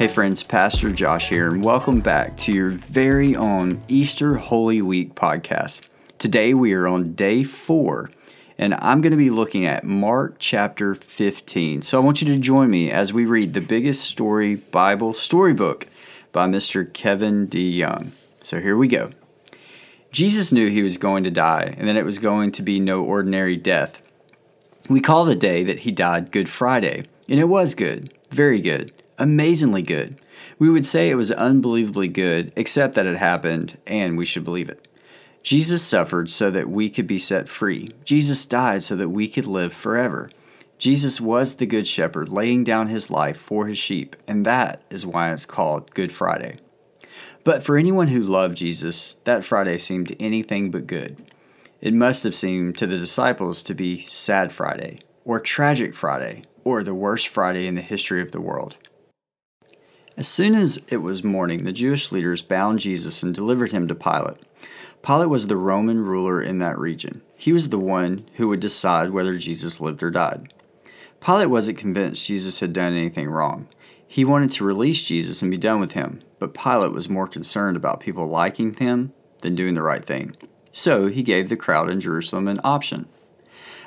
Hey, friends, Pastor Josh here, and welcome back to your very own Easter Holy Week podcast. Today we are on day four, and I'm going to be looking at Mark chapter 15. So I want you to join me as we read the biggest story Bible storybook by Mr. Kevin DeYoung. So here we go. Jesus knew he was going to die and that it was going to be no ordinary death. We call the day that he died Good Friday, and it was good, very good, amazingly good. We would say it was unbelievably good, except that it happened, and we should believe it. Jesus suffered so that we could be set free. Jesus died so that we could live forever. Jesus was the Good Shepherd, laying down his life for his sheep, and that is why it's called Good Friday. But for anyone who loved Jesus, that Friday seemed anything but good. It must have seemed to the disciples to be Sad Friday, or Tragic Friday, or the worst Friday in the history of the world. As soon as it was morning, the Jewish leaders bound Jesus and delivered him to Pilate. Pilate was the Roman ruler in that region. He was the one who would decide whether Jesus lived or died. Pilate wasn't convinced Jesus had done anything wrong. He wanted to release Jesus and be done with him, but Pilate was more concerned about people liking him than doing the right thing. So he gave the crowd in Jerusalem an option.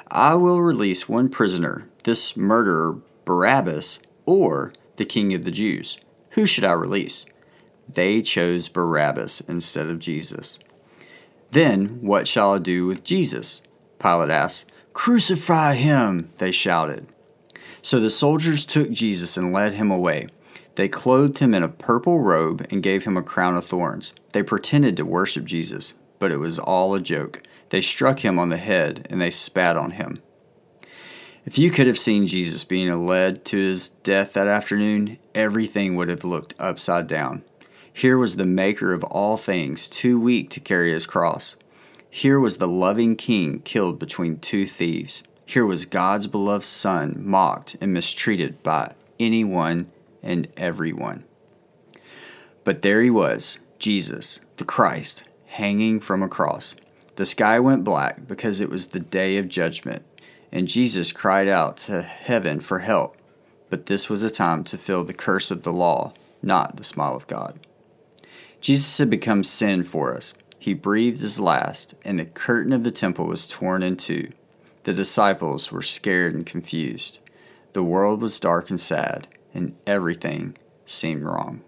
I will release one prisoner, this murderer Barabbas, or the king of the Jews. Who should I release? They chose Barabbas instead of Jesus. Then what shall I do with Jesus? Pilate asked. Crucify him, they shouted. So the soldiers took Jesus and led him away. They clothed him in a purple robe and gave him a crown of thorns. They pretended to worship Jesus, but it was all a joke. They struck him on the head and they spat on him. If you could have seen Jesus being led to his death that afternoon, everything would have looked upside down. Here was the Maker of all things, too weak to carry his cross. Here was the loving King killed between two thieves. Here was God's beloved Son mocked and mistreated by anyone and everyone. But there he was, Jesus, the Christ, hanging from a cross. The sky went black because it was the day of judgment, and Jesus cried out to heaven for help. But this was a time to feel the curse of the law, not the smile of God. Jesus had become sin for us. He breathed his last, and the curtain of the temple was torn in two. The disciples were scared and confused. The world was dark and sad, and everything seemed wrong.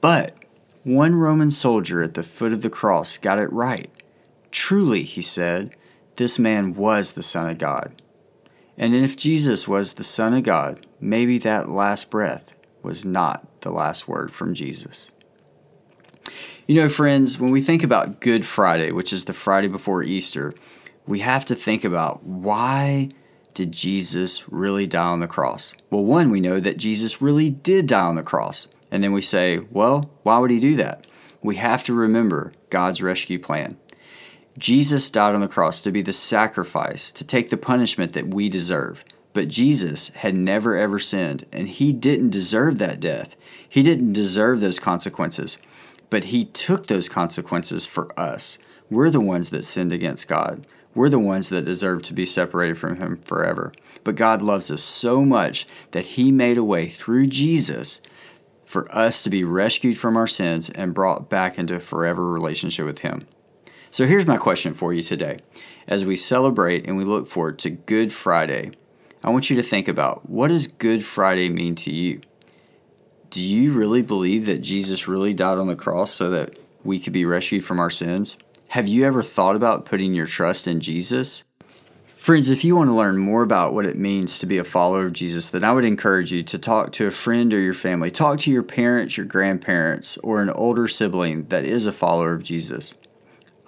But one Roman soldier at the foot of the cross got it right. Truly, he said, this man was the Son of God. And if Jesus was the Son of God, maybe that last breath was not the last word from Jesus. You know, friends, when we think about Good Friday, which is the Friday before Easter, we have to think about why did Jesus really die on the cross? Well, one, we know that Jesus really did die on the cross. And then we say, well, why would he do that? We have to remember God's rescue plan. Jesus died on the cross to be the sacrifice, to take the punishment that we deserve. But Jesus had never ever sinned, and he didn't deserve that death. He didn't deserve those consequences. But he took those consequences for us. We're the ones that sinned against God. We're the ones that deserve to be separated from Him forever. But God loves us so much that He made a way through Jesus for us to be rescued from our sins and brought back into a forever relationship with Him. So here's my question for you today. As we celebrate and we look forward to Good Friday, I want you to think about what does Good Friday mean to you? Do you really believe that Jesus really died on the cross so that we could be rescued from our sins? Have you ever thought about putting your trust in Jesus? Friends, if you want to learn more about what it means to be a follower of Jesus, then I would encourage you to talk to a friend or your family. Talk to your parents, your grandparents, or an older sibling that is a follower of Jesus.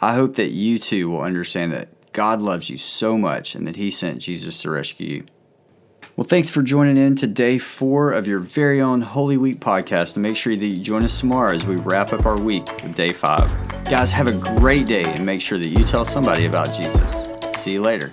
I hope that you too will understand that God loves you so much and that He sent Jesus to rescue you. Well, thanks for joining in to day four of your very own Holy Week podcast. And make sure that you join us tomorrow as we wrap up our week with day five. Guys, have a great day and make sure that you tell somebody about Jesus. See you later.